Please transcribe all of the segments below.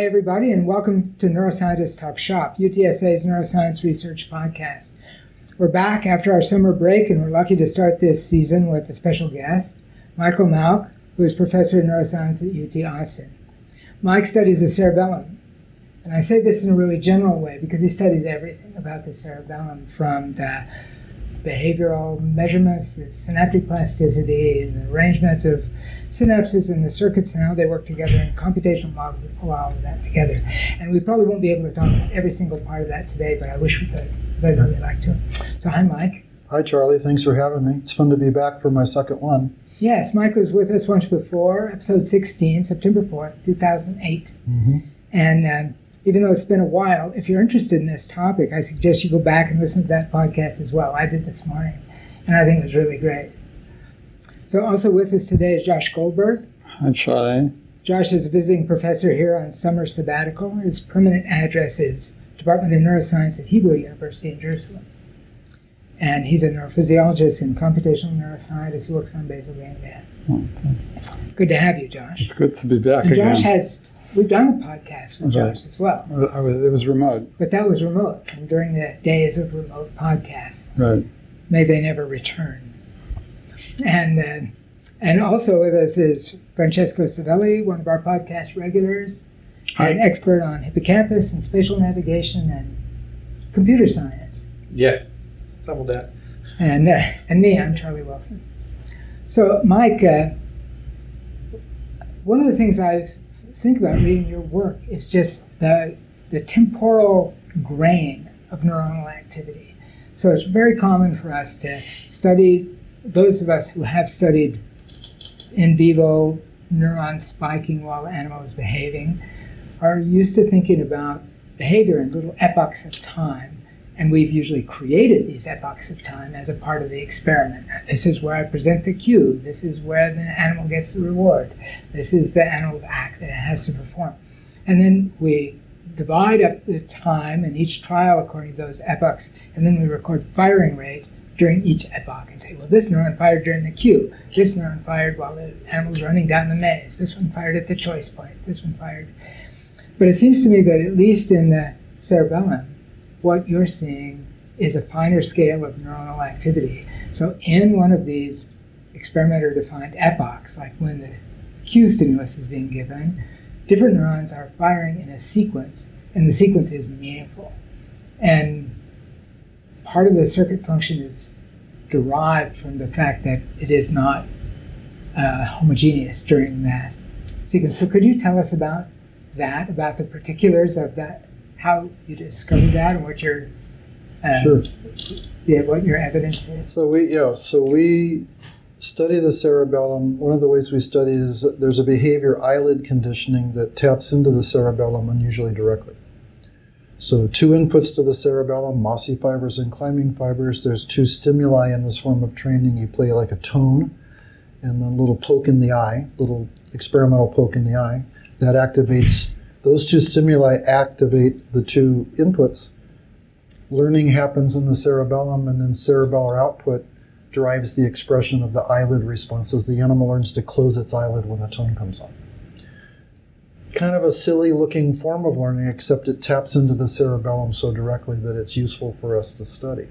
Hi, everybody, and welcome to Neuroscientists Talk Shop, UTSA's neuroscience research podcast. We're back after our summer break, and we're lucky to start this season with a special guest, Michael Mauk, who is professor of neuroscience at UT Austin. Mike studies the cerebellum, and I say this in a really general way because he studies everything about the cerebellum from the behavioral measurements, the synaptic plasticity, and the arrangements of synapses and the circuits and how they work together, and computational models that pull all of that together. And we probably won't be able to talk about every single part of that today, but I wish we could, because I'd really like to. So, hi, Mike. Hi, Charlie. Thanks for having me. It's fun to be back for my second one. Yes, Mike was with us once before, episode 16, September 4th, 2008. Mm-hmm. And um, even though it's been a while, if you're interested in this topic, I suggest you go back and listen to that podcast as well. I did this morning, and I think it was really great. So, also with us today is Josh Goldberg. Hi, Charlie. Josh is a visiting professor here on summer sabbatical. His permanent address is Department of Neuroscience at Hebrew University in Jerusalem. And he's a neurophysiologist and computational neuroscientist who works on basal ganglia. Oh, okay. Good to have you, Josh. It's good to be back and again. Josh has we've done a podcast with Josh as well. I was it was remote, but that was remote. And during the days of remote podcasts, right? May they never return. And uh, and also with us is Francesco Savelli, one of our podcast regulars, Hi. an expert on hippocampus and spatial navigation and computer science. Yeah, some of that. And uh, and me, I'm Charlie Wilson. So, Mike, uh, one of the things I think about reading your work is just the the temporal grain of neuronal activity. So it's very common for us to study those of us who have studied in vivo neuron spiking while the animal is behaving are used to thinking about behavior in little epochs of time. And we've usually created these epochs of time as a part of the experiment. This is where I present the cue. This is where the animal gets the reward. This is the animal's act that it has to perform. And then we divide up the time in each trial according to those epochs, and then we record firing rate during each epoch and say, well, this neuron fired during the cue, this neuron fired while the animal was running down the maze, this one fired at the choice point, this one fired. But it seems to me that at least in the cerebellum, what you're seeing is a finer scale of neuronal activity. So in one of these experimenter defined epochs, like when the cue stimulus is being given, different neurons are firing in a sequence, and the sequence is meaningful. And part of the circuit function is derived from the fact that it is not uh, homogeneous during that sequence. So, could you tell us about that, about the particulars of that, how you discovered that, and what your uh, sure. yeah, what your evidence is? So we yeah, so we study the cerebellum. One of the ways we study it is there's a behavior eyelid conditioning that taps into the cerebellum unusually directly. So two inputs to the cerebellum, mossy fibers and climbing fibers. There's two stimuli in this form of training. You play like a tone and then a little poke in the eye, little experimental poke in the eye. That activates, those two stimuli activate the two inputs. Learning happens in the cerebellum and then cerebellar output drives the expression of the eyelid responses. The animal learns to close its eyelid when the tone comes on kind of a silly looking form of learning, except it taps into the cerebellum so directly that it's useful for us to study.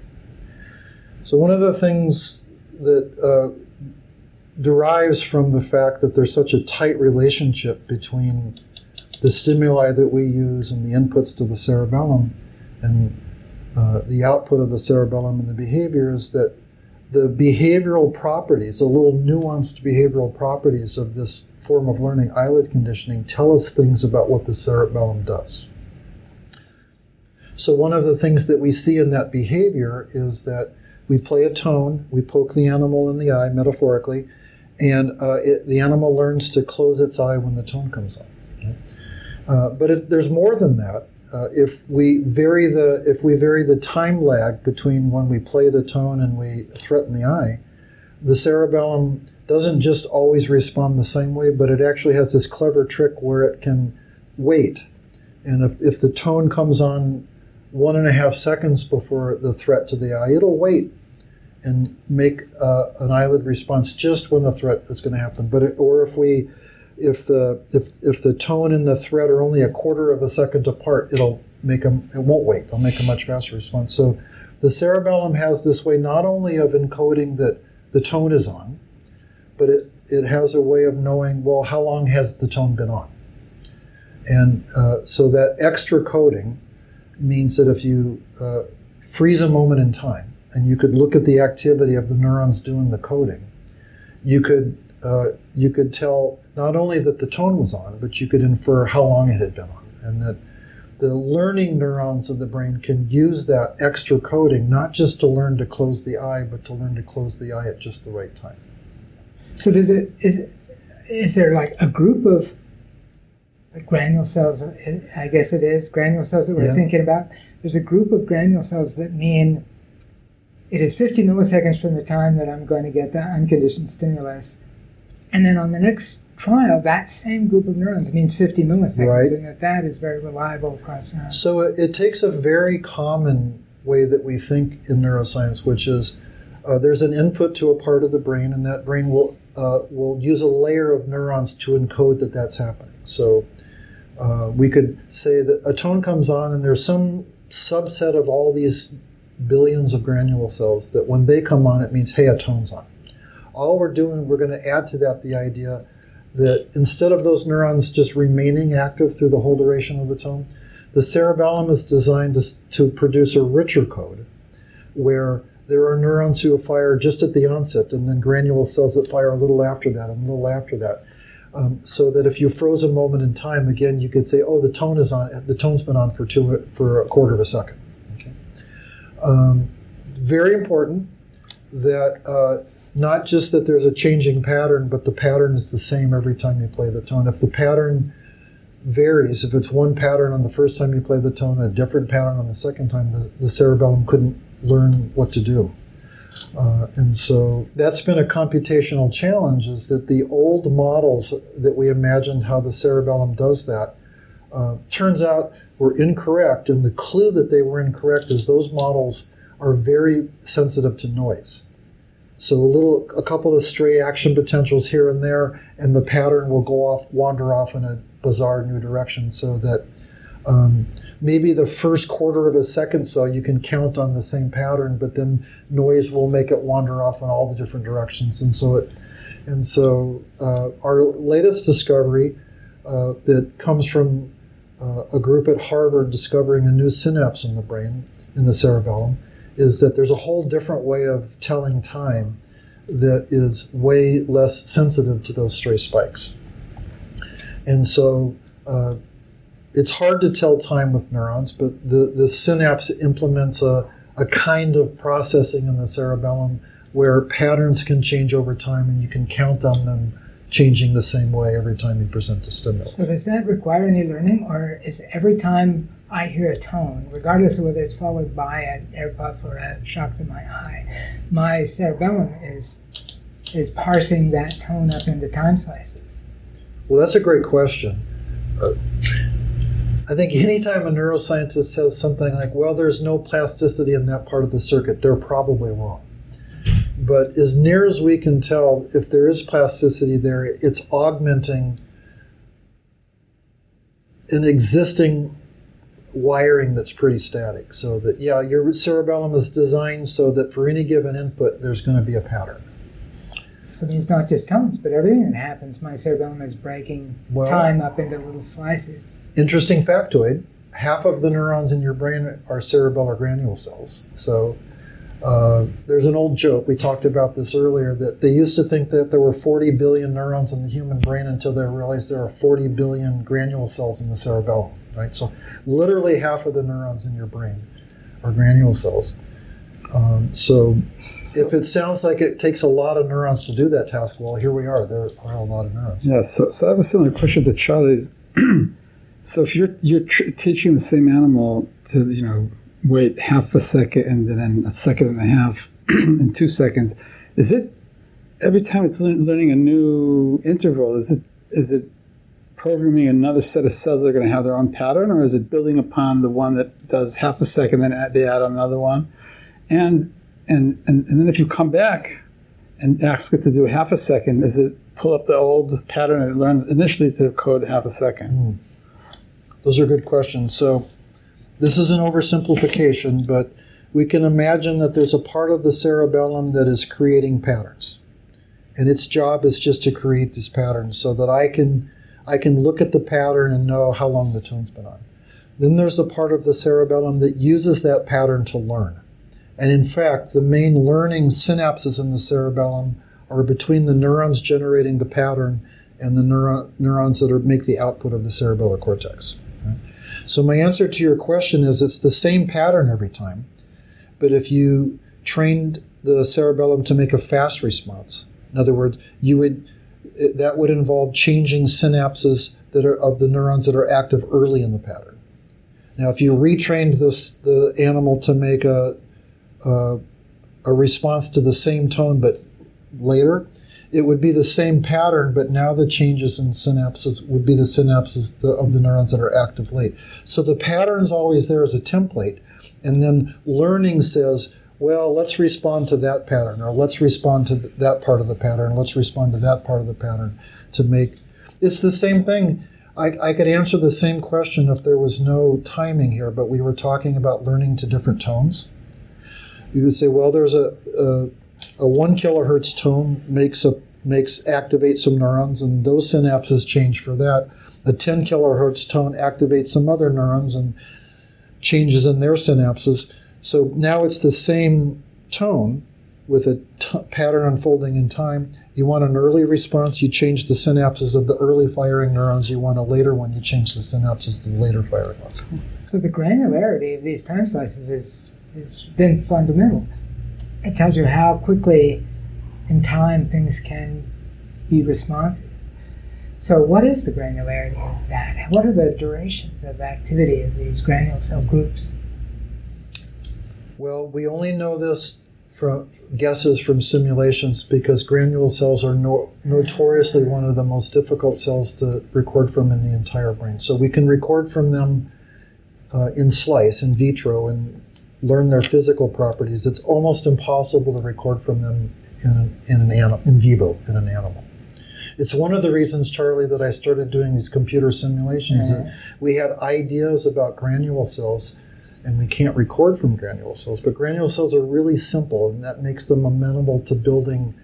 So, one of the things that uh, derives from the fact that there's such a tight relationship between the stimuli that we use and the inputs to the cerebellum and uh, the output of the cerebellum and the behavior is that the behavioral properties, the little nuanced behavioral properties of this form of learning, eyelid conditioning, tell us things about what the cerebellum does. So, one of the things that we see in that behavior is that we play a tone, we poke the animal in the eye, metaphorically, and uh, it, the animal learns to close its eye when the tone comes on. Uh, but it, there's more than that uh, if we vary the if we vary the time lag between when we play the tone and we threaten the eye, the cerebellum doesn't just always respond the same way, but it actually has this clever trick where it can wait. And if, if the tone comes on one and a half seconds before the threat to the eye, it'll wait and make uh, an eyelid response just when the threat is going to happen. But it, or if we if the if if the tone and the thread are only a quarter of a second apart, it'll make them. It won't wait. It'll make a much faster response. So, the cerebellum has this way not only of encoding that the tone is on, but it it has a way of knowing well how long has the tone been on, and uh, so that extra coding means that if you uh, freeze a moment in time and you could look at the activity of the neurons doing the coding, you could uh, you could tell not only that the tone was on, but you could infer how long it had been on, and that the learning neurons of the brain can use that extra coding not just to learn to close the eye, but to learn to close the eye at just the right time. So does it is is there like a group of granule cells? I guess it is granule cells that we're Yeah. thinking about. There's a group of granule cells that mean it is 50 milliseconds from the time that I'm going to get the unconditioned stimulus, and then on the next trial, that same group of neurons means 50 milliseconds, Right. and that that is very reliable across neurons. So it, it takes a very common way that we think in neuroscience, which is uh, there's an input to a part of the brain, and that brain will uh, will use a layer of neurons to encode that that's happening. So uh, we could say that a tone comes on, and there's some subset of all these billions of granule cells that when they come on, it means hey, a tone's on. All we're doing, we're going to add to that the idea that instead of those neurons just remaining active through the whole duration of the tone, the cerebellum is designed to, to produce a richer code where there are neurons who fire just at the onset and then granule cells that fire a little after that and a little after that. Um, so that if you froze a moment in time, again, you could say, "Oh, the tone is on. The tone's been on for two for a quarter of a second. Okay. Um, very important that uh, not just that there's a changing pattern, but the pattern is the same every time you play the tone. If the pattern varies, if it's one pattern on the first time you play the tone, a different pattern on the second time, the, the cerebellum couldn't learn what to do. Uh, and so that's been a computational challenge is that the old models that we imagined how the cerebellum does that uh, turns out were incorrect. And the clue that they were incorrect is those models are very sensitive to noise. So a little, a couple of stray action potentials here and there, and the pattern will go off, wander off in a bizarre new direction. So that um, maybe the first quarter of a second, so you can count on the same pattern, but then noise will make it wander off in all the different directions. And so it, and so uh, our latest discovery uh, that comes from uh, a group at Harvard discovering a new synapse in the brain, in the cerebellum, is that there's a whole different way of telling time that is way less sensitive to those stray spikes. And so uh, it's hard to tell time with neurons, but the, the synapse implements a, a kind of processing in the cerebellum where patterns can change over time and you can count on them changing the same way every time you present a stimulus. So does that require any learning, or is every time I hear a tone, regardless of whether it's followed by an air puff or a shock to my eye, my cerebellum is is parsing that tone up into time slices? Well, that's a great question. Uh, I think anytime a neuroscientist says something like, well, there's no plasticity in that part of the circuit, they're probably wrong. But as near as we can tell, if there is plasticity there, it's augmenting an existing wiring that's pretty static. So that, yeah, your cerebellum is designed so that for any given input, there's going to be a pattern. So it means not just tones, but everything that happens, my cerebellum is breaking Well- time up into little slices. interesting factoid half of the neurons in your brain are cerebellar granule cells so uh, there's an old joke we talked about this earlier that they used to think that there were 40 billion neurons in the human brain until they realized there are 40 billion granule cells in the cerebellum right? So literally half of the neurons in your brain are granule cells. Um, so if it sounds like it takes a lot of neurons to do that task well here we are there are a lot of neurons. Yeah, so, so I have a similar question to Charlie's. so if you're you're tr- teaching the same animal to you know wait half a second and then a second and a half and two seconds, is it every time it's lear- learning a new interval? Is it is it programming another set of cells that are going to have their own pattern, or is it building upon the one that does half a second, then add, they add on another one, and and and, and then if you come back and ask it to do half a second, is it pull up the old pattern and learn initially to code half a second? Hmm. Those are good questions. So, this is an oversimplification, but we can imagine that there's a part of the cerebellum that is creating patterns. And its job is just to create these patterns so that I can I can look at the pattern and know how long the tune's been on. Then there's the part of the cerebellum that uses that pattern to learn. And in fact, the main learning synapses in the cerebellum are between the neurons generating the pattern and the neuro- neurons that are, make the output of the cerebellar cortex. So my answer to your question is it's the same pattern every time. But if you trained the cerebellum to make a fast response, in other words, you would that would involve changing synapses that are of the neurons that are active early in the pattern. Now, if you retrained this the animal to make a a, a response to the same tone but later, it would be the same pattern, but now the changes in synapses would be the synapses of the neurons that are active late. So the pattern's always there as a template, and then learning says, well, let's respond to that pattern, or let's respond to th- that part of the pattern, let's respond to that part of the pattern to make. It's the same thing. I, I could answer the same question if there was no timing here, but we were talking about learning to different tones. You would say, well, there's a, a, a one kilohertz tone makes a makes activate some neurons, and those synapses change for that. A 10 kilohertz tone activates some other neurons and changes in their synapses. So now it's the same tone with a t- pattern unfolding in time. You want an early response, you change the synapses of the early firing neurons. You want a later one, you change the synapses of the later firing ones. So the granularity of these time slices is has been fundamental. It tells you how quickly in time things can be responsive. So what is the granularity of that? What are the durations of activity of these granule cell groups? Well, we only know this from guesses from simulations because granule cells are no, notoriously one of the most difficult cells to record from in the entire brain. So we can record from them uh, in slice, in vitro, and learn their physical properties. It's almost impossible to record from them in, in, an in vivo, in an animal. It's one of the reasons, Charlie, that I started doing these computer simulations. Mhm. We had ideas about granule cells and we can't record from granule cells. But granule cells are really simple, and that makes them amenable to building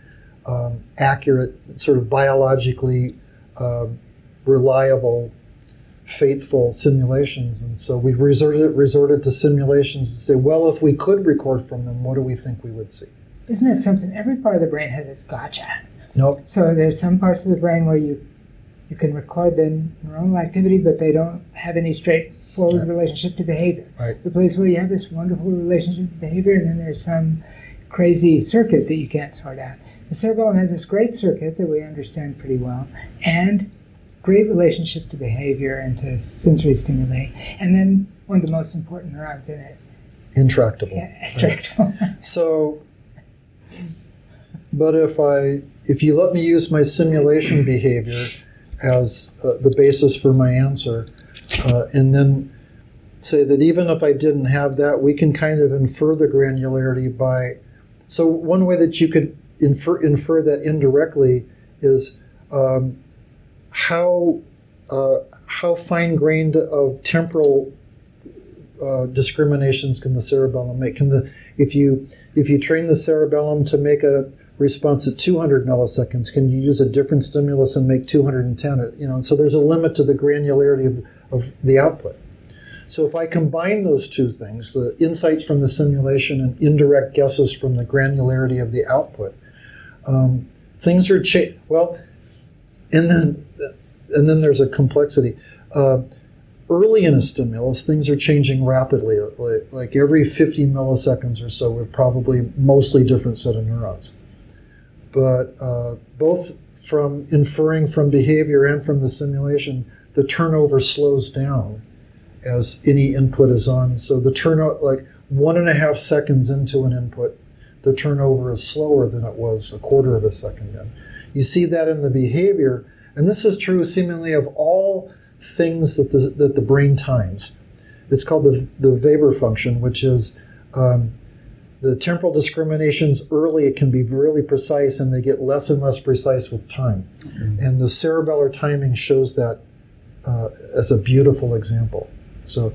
um, accurate, sort of biologically uh, reliable, faithful simulations. And so we resorted, resorted to simulations to say, well, if we could record from them, what do we think we would see? Isn't it something? Every part of the brain has its gotcha. Nope. So there's some parts of the brain where you you can record the neuronal activity, but they don't have any straightforward Right. relationship to behavior. Right. The place where you have this wonderful relationship to behavior, and then there's some crazy circuit that you can't sort out. The cerebellum has this great circuit that we understand pretty well, and great relationship to behavior and to sensory stimuli, and then one of the most important neurons in it, Intractable. yeah, attractable. So, but if I, if you let me use my simulation behavior as uh, the basis for my answer, uh, and then say that even if I didn't have that, we can kind of infer the granularity by. So one way that you could infer infer that indirectly is um, how uh, how fine grained of temporal uh, discriminations can the cerebellum make? Can the if you if you train the cerebellum to make a response at 200 milliseconds, can you use a different stimulus and make 210? You know, so there's a limit to the granularity of, of the output. So if I combine those two things, the insights from the simulation and indirect guesses from the granularity of the output, um, things are cha- well, and then and then there's a complexity. Uh, early in a stimulus, things are changing rapidly. Like, like every 50 milliseconds or so, with probably mostly different set of neurons. But uh, both from inferring from behavior and from the simulation, the turnover slows down as any input is on. So the turnover, like one and a half seconds into an input, the turnover is slower than it was a quarter of a second in. You see that in the behavior, and this is true seemingly of all things that the, that the brain times. It's called the, the Weber function, which is um, the temporal discriminations early it can be really precise and they get less and less precise with time. And the cerebellar timing shows that uh, as a beautiful example. So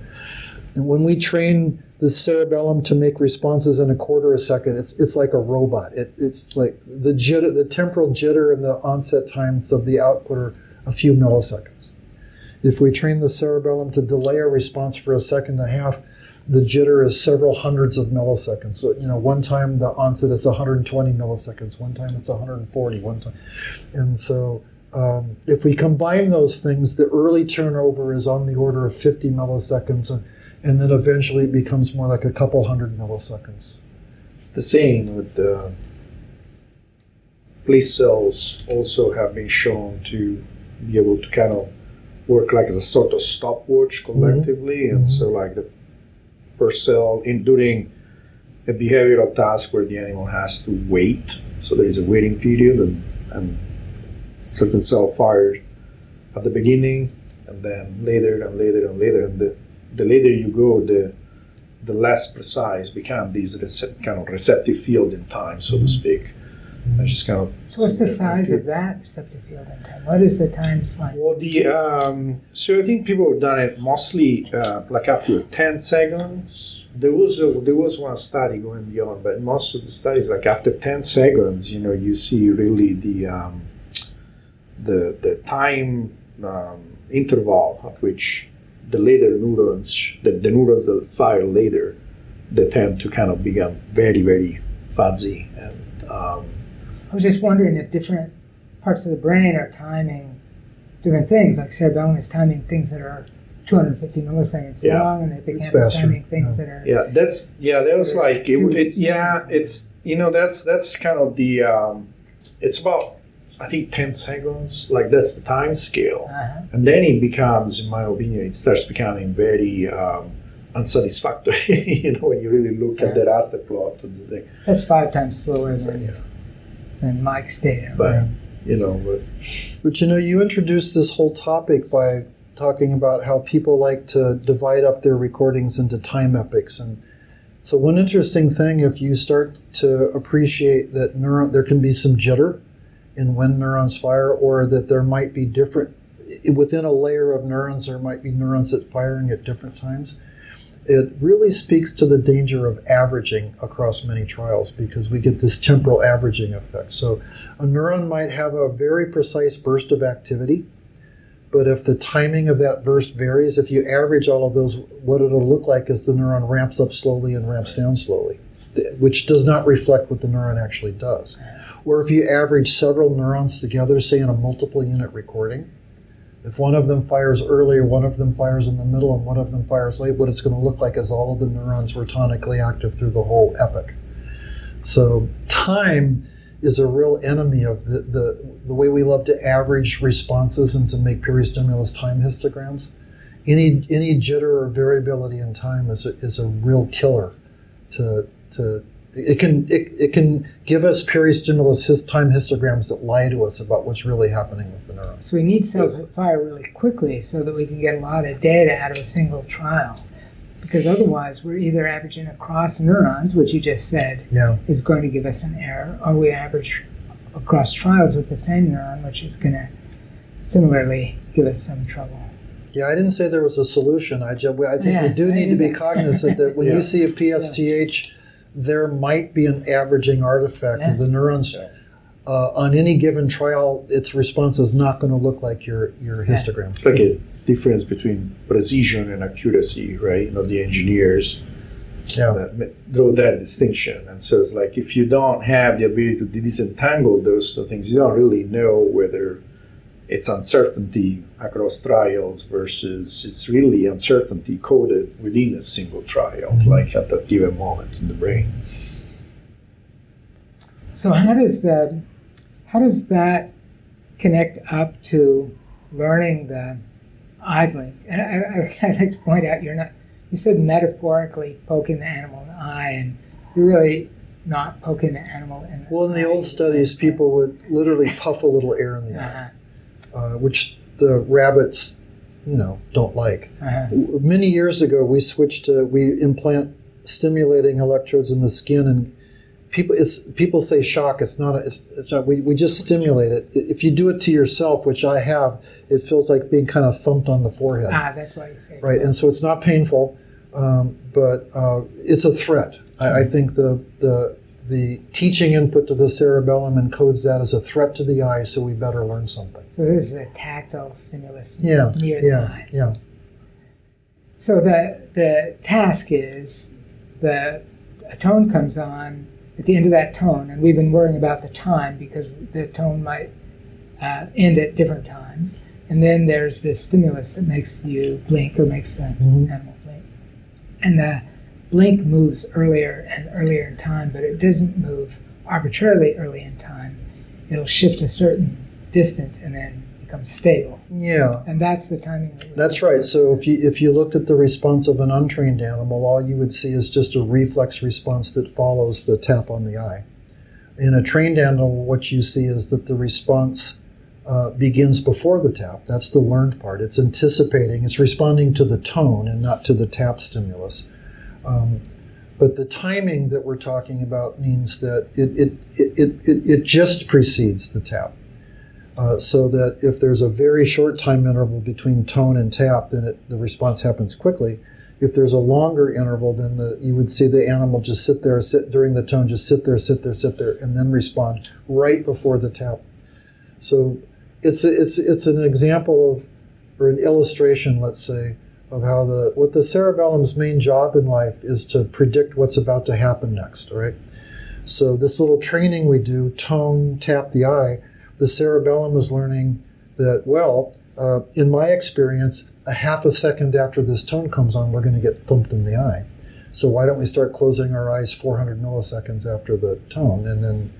when we train the cerebellum to make responses in a quarter a second it's, it's like a robot it, it's like the jitter the temporal jitter and the onset times of the output are a few milliseconds if we train the cerebellum to delay a response for a second and a half the jitter is several hundreds of milliseconds. So, you know, one time the onset is 120 milliseconds, one time it's 140, one time. And so, um, if we combine those things, the early turnover is on the order of 50 milliseconds, and, and then eventually it becomes more like a couple hundred milliseconds. It's the same with uh, the place cells also have been shown to be able to kind of work like as a sort of stopwatch mm-hmm. collectively. And mm-hmm. so like the first cell in during a behavioral task where the animal has to wait. So there is a waiting period and, and certain cell fires at the beginning and then later and later and later. And the, the later you go, the the less precise become these rece- kind of receptive field in time, so to speak. I just kind of So what's the size of that receptive field in time? What is the time slice? well, the um, so I think people have done it mostly uh, like up to ten seconds. There was a, there was one study going beyond, but most of the studies like after ten seconds, you know, you see really the um, the the time um, interval at which the later neurons, the, the neurons that fire later, they tend to kind of become very very fuzzy and um, I was just wondering if different parts of the brain are timing different things, like cerebellum is timing things that are 250 milliseconds Yeah. long, and the hippocampus timing things that are. Yeah, that's yeah. That was like it, it, yeah. It's you know that's that's kind of the um, it's about I think ten seconds. Like that's the time scale, Uh-huh. and then it becomes, in my opinion, it starts becoming very um, unsatisfactory. you know, when you really look at the raster plot of the thing. That's five times slower So, than, yeah. than Mike's data. But you know, but But you know, you introduced this whole topic by talking about how people like to divide up their recordings into time epochs. And so, one interesting thing, if you start to appreciate that neuron, there can be some jitter in when neurons fire, or that there might be different within a layer of neurons, there might be neurons that firing at different times. It really speaks to the danger of averaging across many trials because we get this temporal averaging effect. So, a neuron might have a very precise burst of activity, but if the timing of that burst varies, if you average all of those, what it'll look like is the neuron ramps up slowly and ramps down slowly, which does not reflect what the neuron actually does. Or if you average several neurons together, say in a multiple unit recording, if one of them fires early, one of them fires in the middle, and one of them fires late, what it's going to look like is all of the neurons were tonically active through the whole epoch. So time is a real enemy of the, the, the way we love to average responses and to make peristimulus time histograms. Any, any jitter or variability in time is a, is a real killer to, to it can it, it can give us peristimulus his time histograms that lie to us about what's really happening with the neurons. So we need cells that fire really quickly so that we can get a lot of data out of a single trial. Because otherwise, we're either averaging across neurons, which you just said Yeah. is going to give us an error, or we average across trials with the same neuron, which is going to similarly give us some trouble. Yeah, I didn't say there was a solution. I, ju- I think Yeah, we do I need to be that. cognizant that when Yeah. you see a PSTH, there might be an averaging artifact Yeah. of the neurons. Yeah. Uh, on any given trial, its response is not going to look like your, your Yeah. histogram. it's like a difference between precision and accuracy, right? You know, the engineers Yeah. that draw that distinction. And so it's like if you don't have the ability to disentangle those things, you don't really know whether it's uncertainty across trials versus it's really uncertainty coded within a single trial, like at that given moment in the brain. So how does the how does that connect up to learning the eye blink? And I, I, I'd like to point out you're not you said metaphorically poking the animal in the eye, and you're really not poking the animal in the Well, in the old studies, people would literally puff a little air in the eye, Uh-huh, uh, which the rabbits, you know, don't like. uh-huh. Many years ago, we switched to we implant stimulating electrodes in the skin and people it's people say shock it's not a, it's, it's not we, we just stimulate it if you do it to yourself which i have it feels like being kind of thumped on the forehead Ah, that's why you say. right and so it's not painful um, but uh, it's a threat I, I think the the the teaching input to the cerebellum encodes that as a threat to the eye so we better learn something So this is a tactile stimulus yeah near the yeah eye. yeah So the the task is the a tone comes on at the end of that tone, and we've been worrying about the time because the tone might uh, end at different times. And then there's this stimulus that makes you blink or makes the Mhm. animal blink. And the blink moves earlier and earlier in time, but it doesn't move arbitrarily early in time. It'll shift a certain distance and then become stable. yeah And that's the timing. That That's right. So if you if you looked at the response of an untrained animal, all you would see is just a reflex response that follows the tap on the eye. In a trained animal, what you see is that the response uh, begins before the tap. That's the learned part. It's anticipating. It's responding to the tone and not to the tap stimulus. Um, but the timing that we're talking about means that it it, it, it, it, just precedes the tap. Uh, so that if there's a very short time interval between tone and tap, then it, the response happens quickly. If there's a longer interval, then the, you would see the animal just sit there, sit during the tone, just sit there, sit there, sit there, and then respond right before the tap. So it's it's it's an example of, or an illustration, let's say, of how the what the cerebellum's main job in life is to predict what's about to happen next. Right. So this little training we do, tone, tap the eye the cerebellum is learning that, well, uh, in my experience, a half a second after this tone comes on, we're going to get thumped in the eye. So why don't we start closing our eyes 400 milliseconds after the tone, and then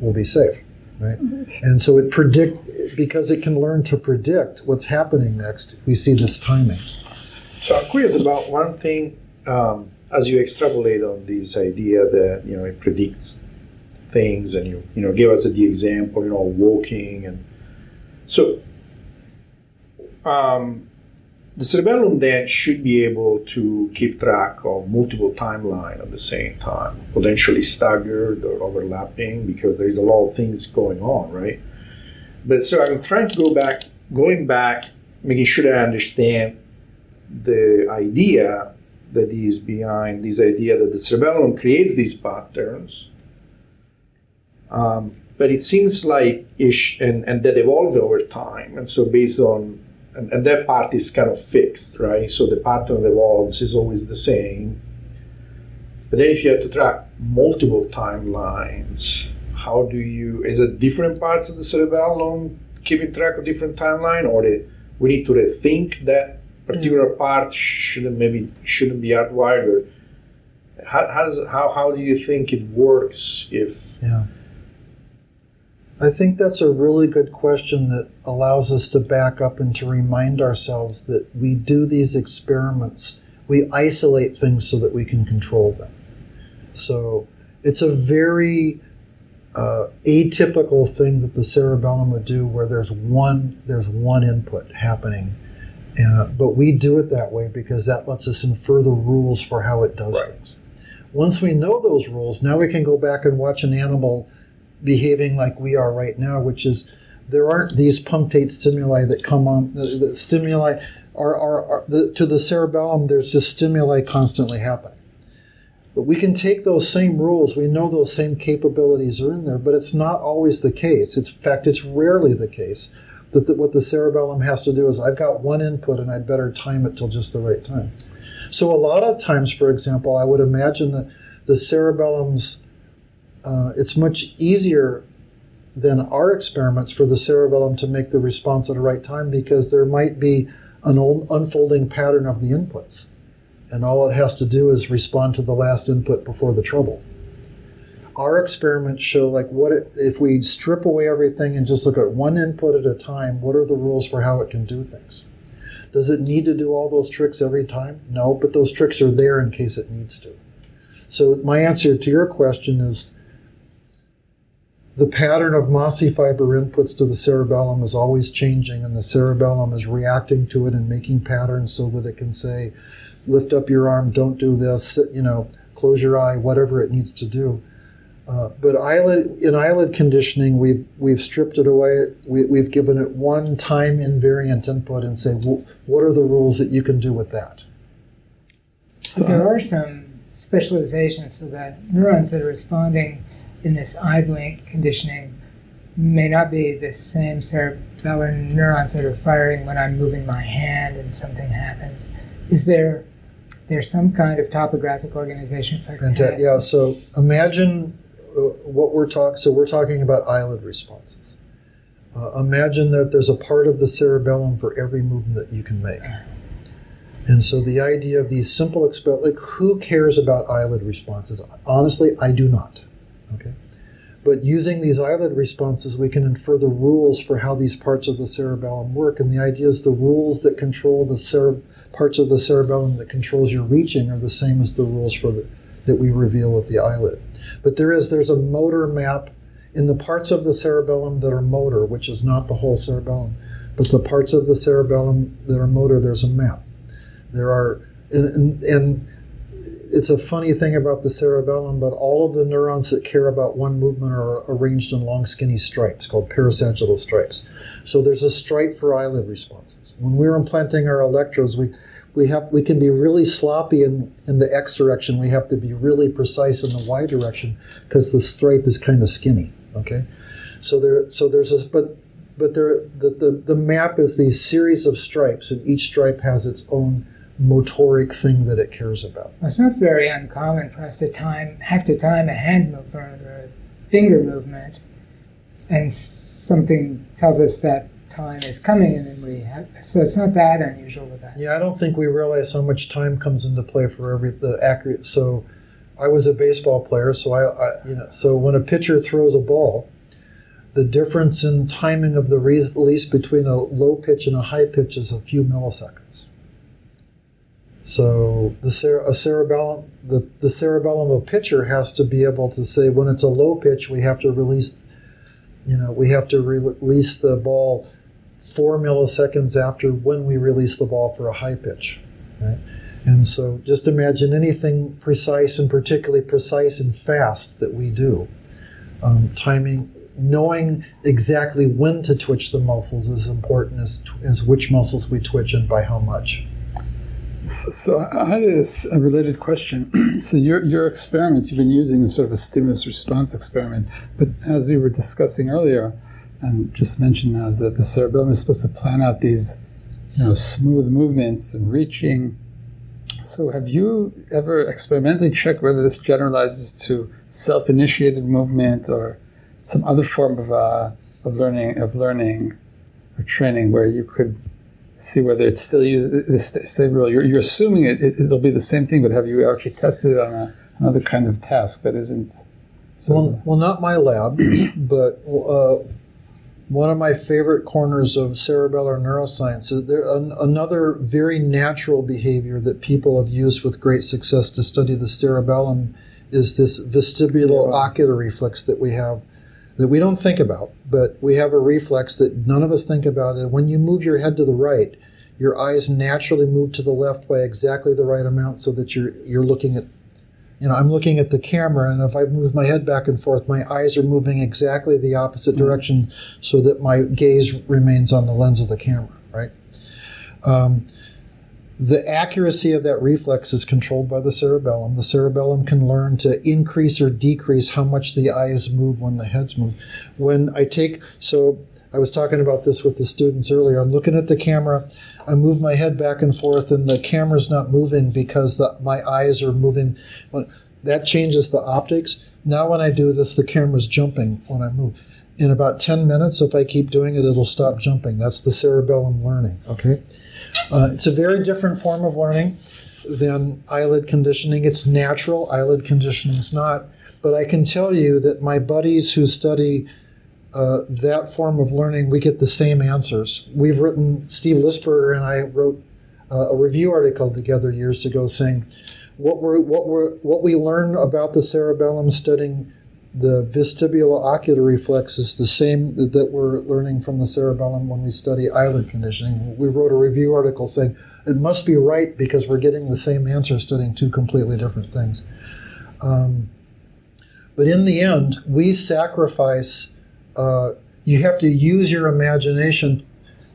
we'll be safe, right? And so it predict because it can learn to predict what's happening next. We see this timing. So I'm curious about one thing um, as you extrapolate on this idea that you know it predicts things, and you you know give us the example, you know, walking, and so um, the cerebellum then should be able to keep track of multiple timeline at the same time, potentially staggered or overlapping, because there is a lot of things going on, right? But so I'm trying to go back, going back, making sure that I understand the idea that is behind this idea that the cerebellum creates these patterns. Um, but it seems like ish and, and that evolve over time. And so based on and, and that part is kind of fixed, right? So the pattern that evolves is always the same. But then if you have to track multiple timelines, how do you is it different parts of the cerebellum keeping track of different timeline or the, we need to rethink that particular part shouldn't maybe shouldn't be hardwired or how, how, does, how, how do you think it works if Yeah. I think that's a really good question that allows us to back up and to remind ourselves that we do these experiments. We isolate things so that we can control them. So it's a very uh, atypical thing that the cerebellum would do where there's one there's one input happening. Uh, but we do it that way because that lets us infer the rules for how it does Right. things. Once we know those rules, now we can go back and watch an animal behaving like we are right now, which is there aren't these punctate stimuli that come on. The, the stimuli are, are, are the, to the cerebellum. There's just stimuli constantly happening. But we can take those same rules. We know those same capabilities are in there, but it's not always the case. It's, in fact, it's rarely the case that the, what the cerebellum has to do is I've got one input and I'd better time it till just the right time. So a lot of times, for example, I would imagine that the cerebellum's uh, it's much easier than our experiments for the cerebellum to make the response at the right time because there might be an old unfolding pattern of the inputs. And all it has to do is respond to the last input before the trouble. Our experiments show like what if we strip away everything and just look at one input at a time, what are the rules for how it can do things? Does it need to do all those tricks every time? No, but those tricks are there in case it needs to. So my answer to your question is the pattern of mossy fiber inputs to the cerebellum is always changing, and the cerebellum is reacting to it and making patterns so that it can say, lift up your arm, don't do this, you know, close your eye, whatever it needs to do. Uh, but eyelid in eyelid conditioning, we've we've stripped it away. We, have given it one time invariant input and say, well, what are the rules that you can do with that? So there are some specializations so that neurons that are responding in this eye blink conditioning may not be the same cerebellar neurons that are firing when I'm moving my hand and something happens. Is there there some kind of topographic organization for Fantastic. Yeah. So imagine uh, what we're talking. So we're talking about eyelid responses. Uh, imagine that there's a part of the cerebellum for every movement that you can make. And so the idea of these simple exp- like who cares about eyelid responses? Honestly, I do not. Okay. But using these eyelid responses, we can infer the rules for how these parts of the cerebellum work. And the idea is the rules that control the cere- parts of the cerebellum that controls your reaching are the same as the rules for the, that we reveal with the eyelid. But there is there's a motor map in the parts of the cerebellum that are motor, which is not the whole cerebellum, but the parts of the cerebellum that are motor, there's a map. There are and, and it's a funny thing about the cerebellum, but all of the neurons that care about one movement are arranged in long, skinny stripes called parasagittal stripes. So there's a stripe for eyelid responses. When we're implanting our electrodes, we we have we can be really sloppy in, in the x direction. We have to be really precise in the y direction because the stripe is kind of skinny. Okay, so there so there's a but but there the, the the map is these series of stripes, and each stripe has its own motoric thing that it cares about. Well, it's not very uncommon for us to time have to time a hand movement or a finger movement, and something tells us that time is coming, and then we have. So it's not that unusual with that. Yeah, I don't think we realize how much time comes into play for every the accurate. So, I was a baseball player, so I, I you know, so when a pitcher throws a ball, the difference in timing of the release between a low pitch and a high pitch is a few milliseconds. So the cerebellum, the, the cerebellum of a pitcher has to be able to say when it's a low pitch, we have to release, you know, we have to re- release the ball four milliseconds after when we release the ball for a high pitch. Right? And so just imagine anything precise and particularly precise and fast that we do. Um, timing, knowing exactly when to twitch the muscles is important as, as which muscles we twitch and by how much. So, I had a, related question. so your your experiment you've been using is sort of a stimulus response experiment, but as we were discussing earlier, and just mentioned now is that the cerebellum is supposed to plan out these, you know, smooth movements and reaching. So, have you ever experimentally checked whether this generalizes to self-initiated movement or some other form of uh, of learning of learning or training where you could see whether it's still uses the same rule? You're, you're assuming it, it, will be the same thing, but have you actually tested it on a, another kind of task that isn't? So well, well, not my lab, but uh, one of my favorite corners of cerebellar neuroscience is there an, another very natural behavior that people have used with great success to study the cerebellum is this vestibulo-ocular reflex that we have that we don't think about, but we have a reflex that none of us think about. And when you move your head to the right, your eyes naturally move to the left by exactly the right amount so that you're you're looking at you know, I'm looking at the camera, and if I move my head back and forth, my eyes are moving exactly the opposite mm-hmm. direction so that my gaze remains on the lens of the camera, right? Um, the accuracy of that reflex is controlled by the cerebellum. The cerebellum can learn to increase or decrease how much the eyes move when the heads move. When I take, so I was talking about this with the students earlier. I'm looking at the camera. I move my head back and forth, and the camera's not moving because the, my eyes are moving. That changes the optics. Now, when I do this, the camera's jumping when I move. In about 10 minutes, if I keep doing it, it'll stop jumping. That's the cerebellum learning, okay? Uh, it's a very different form of learning than eyelid conditioning. It's natural, eyelid conditioning is not. But I can tell you that my buddies who study uh, that form of learning, we get the same answers. We've written, Steve Lisberger and I wrote uh, a review article together years ago saying what, we're, what, we're, what we learn about the cerebellum studying the vestibulo-ocular reflex is the same that we're learning from the cerebellum when we study eyelid conditioning. We wrote a review article saying it must be right because we're getting the same answer studying two completely different things. Um, but in the end, we sacrifice. Uh, you have to use your imagination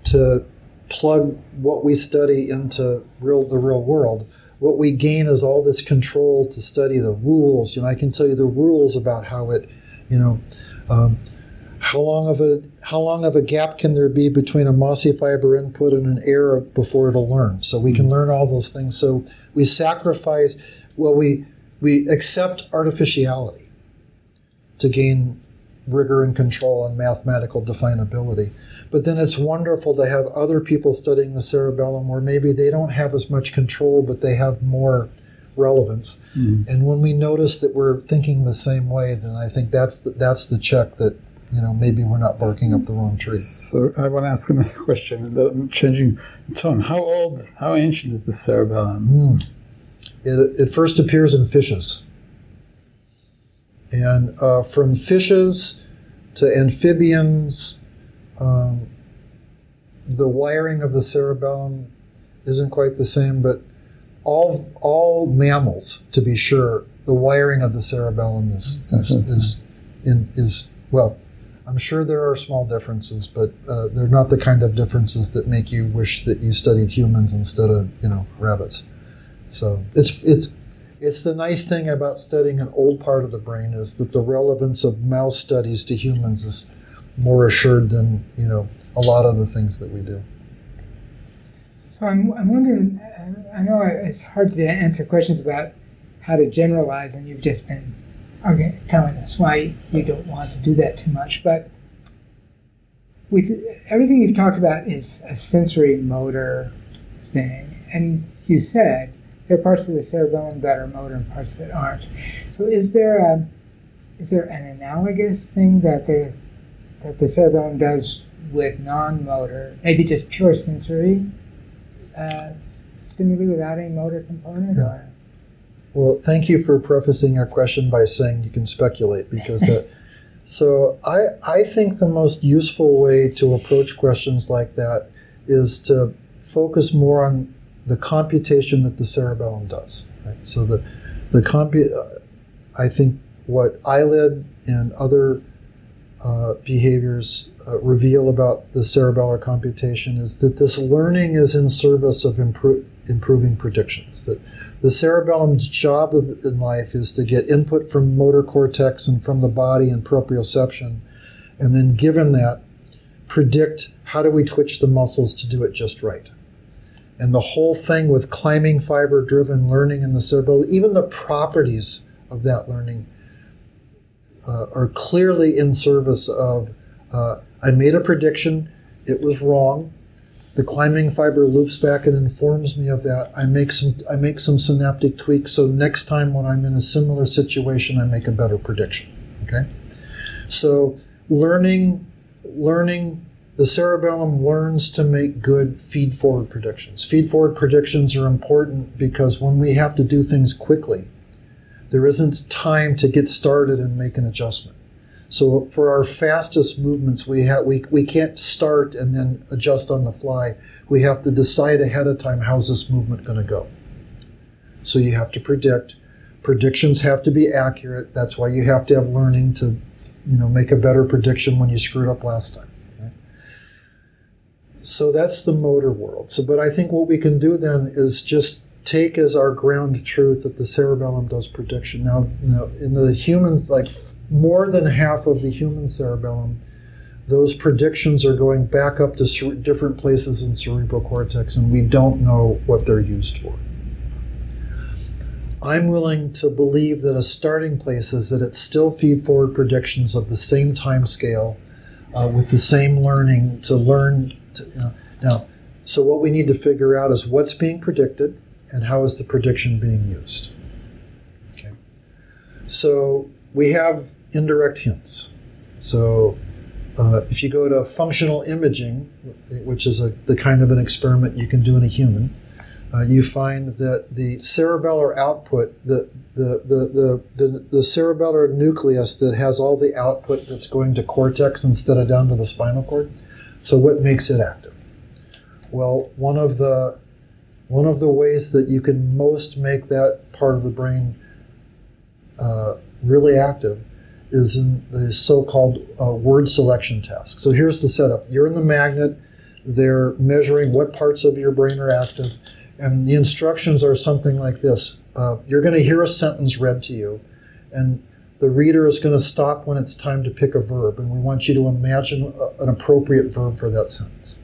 to plug what we study into real the real world. What we gain is all this control to study the rules. You know, I can tell you the rules about how it, you know, um, how long of a how long of a gap can there be between a mossy fiber input and an error before it'll learn? So we can learn all those things. So we sacrifice. Well, we we accept artificiality to gain rigor and control and mathematical definability. But then it's wonderful to have other people studying the cerebellum where maybe they don't have as much control, but they have more relevance. Mm. And when we notice that we're thinking the same way, then I think that's the, that's the check that you know maybe we're not barking up the wrong tree. So I want to ask another question, the- changing the tone. How old, how ancient is the cerebellum? Mm. It, it first appears in fishes. And uh, from fishes to amphibians, um, the wiring of the cerebellum isn't quite the same, but all, all mammals, to be sure, the wiring of the cerebellum is, is, is, in, is well, I'm sure there are small differences, but uh, they're not the kind of differences that make you wish that you studied humans instead of, you know, rabbits. So it's it's it's the nice thing about studying an old part of the brain is that the relevance of mouse studies to humans is more assured than you know a lot of the things that we do. So I'm, I'm wondering, I know it's hard to answer questions about how to generalize, and you've just been okay, telling us why you don't want to do that too much. But with everything you've talked about is a sensory motor thing, and you said there are parts of the cerebellum that are motor and parts that aren't. So is there a is there an analogous thing that the that the cerebellum does with non-motor, maybe just pure sensory uh, s- stimuli without any motor component? Yeah. Or? Well, thank you for prefacing your question by saying you can speculate because that. so I I think the most useful way to approach questions like that is to focus more on the computation that the cerebellum does. Right? So the the compu- uh, I think what eyelid and other uh, behaviors uh, reveal about the cerebellar computation is that this learning is in service of impro- improving predictions. That the cerebellum's job of, in life is to get input from motor cortex and from the body and proprioception, and then given that, predict how do we twitch the muscles to do it just right. And the whole thing with climbing fiber driven learning in the cerebellum, even the properties of that learning uh, are clearly in service of uh, I made a prediction, it was wrong. The climbing fiber loops back and informs me of that. I make some I make some synaptic tweaks so next time when I'm in a similar situation I make a better prediction. Okay? So learning learning the cerebellum learns to make good feed forward predictions. Feed forward predictions are important because when we have to do things quickly, there isn't time to get started and make an adjustment. So for our fastest movements, we have we, we can't start and then adjust on the fly. We have to decide ahead of time how's this movement going to go. So you have to predict. Predictions have to be accurate. That's why you have to have learning to, you know, make a better prediction when you screwed up last time. So that's the motor world. So, but I think what we can do then is just take as our ground truth that the cerebellum does prediction. Now, you know, in the human, like f- more than half of the human cerebellum, those predictions are going back up to different places in cerebral cortex, and we don't know what they're used for. I'm willing to believe that a starting place is that it's still feed forward predictions of the same time scale uh, with the same learning to learn. To, you know. Now, so what we need to figure out is what's being predicted and how is the prediction being used. Okay. So we have indirect hints. So uh, if you go to functional imaging, which is a, the kind of an experiment you can do in a human, uh, you find that the cerebellar output, the the, the, the, the, the cerebellar nucleus that has all the output that's going to cortex instead of down to the spinal cord. So what makes it active? Well, one of the one of the ways that you can most make that part of the brain uh, really active is in the so-called uh, word selection task. So here's the setup: you're in the magnet. They're measuring what parts of your brain are active, and the instructions are something like this: uh, You're going to hear a sentence read to you, and the reader is going to stop when it's time to pick a verb, and we want you to imagine a, an appropriate verb for that sentence.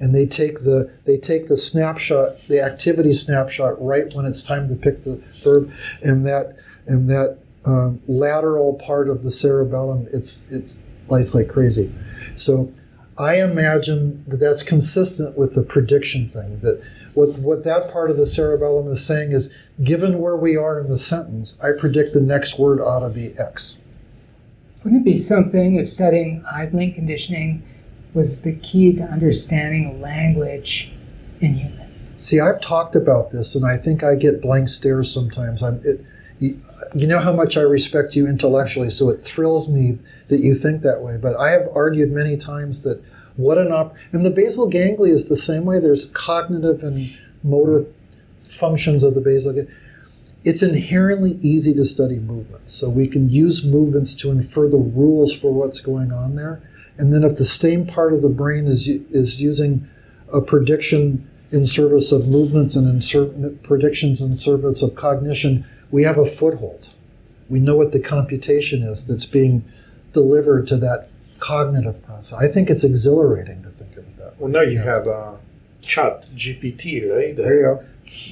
And they take the they take the snapshot, the activity snapshot, right when it's time to pick the verb, and that and that um, lateral part of the cerebellum, it's it's it's like crazy. So I imagine that that's consistent with the prediction thing. That what what that part of the cerebellum is saying is, given where we are in the sentence, I predict the next word ought to be X. Wouldn't it be something if studying eye blink conditioning was the key to understanding language in humans? See, I've talked about this, and I think I get blank stares sometimes. I'm it, you, you know how much I respect you intellectually, so it thrills me that you think that way. But I have argued many times that what an op and the basal ganglia is the same way. There's cognitive and motor functions of the basal ganglia. It's inherently easy to study movements, so we can use movements to infer the rules for what's going on there. And then if the same part of the brain is is using a prediction in service of movements and in ser- predictions in service of cognition, we have a foothold. We know what the computation is that's being delivered to that cognitive process. I think it's exhilarating to think of it that way. Well, now you have uh, Chat GPT, right? There you go.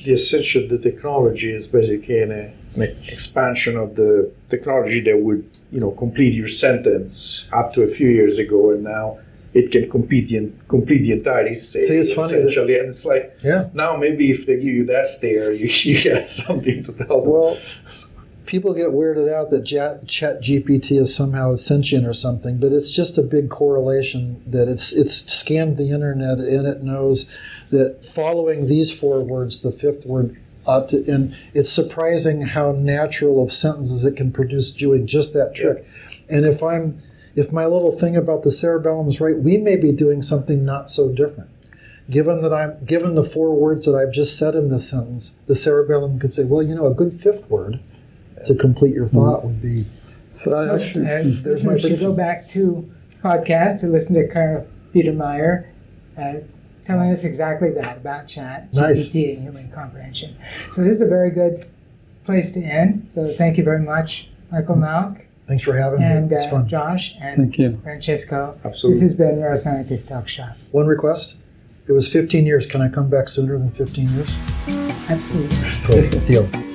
The essential the technology is basically an, an expansion of the technology that would you know complete your sentence up to a few years ago, and now it can complete the complete the entire essay. See, it's funny that- essentially, and it's like Yeah. now maybe if they give you that stare, you, you get something to tell them. Well, people get weirded out that Chat, Chat GPT is somehow sentient or something, but it's just a big correlation that it's it's scanned the internet and it knows that following these four words, the fifth word ought to. And it's surprising how natural of sentences it can produce doing just that trick. And if I'm if my little thing about the cerebellum is right, we may be doing something not so different. Given that I'm given the four words that I've just said in this sentence, the cerebellum could say, well, you know, a good fifth word to complete your thought would be So I So, actually, uh, there's my should go back to podcast to listen to Carl Petermeyer uh, telling us exactly that about chat Nice. GPT and human comprehension. So this is a very good place to end. So thank you very much, Michael Mauk thanks for having and me. It's uh, fun. Josh and thank you. Francesco. Absolutely. This has been Neuroscientist Talk Shop. One request. It was 15 years. Can I come back sooner than 15 years? Absolutely. Cool. Deal.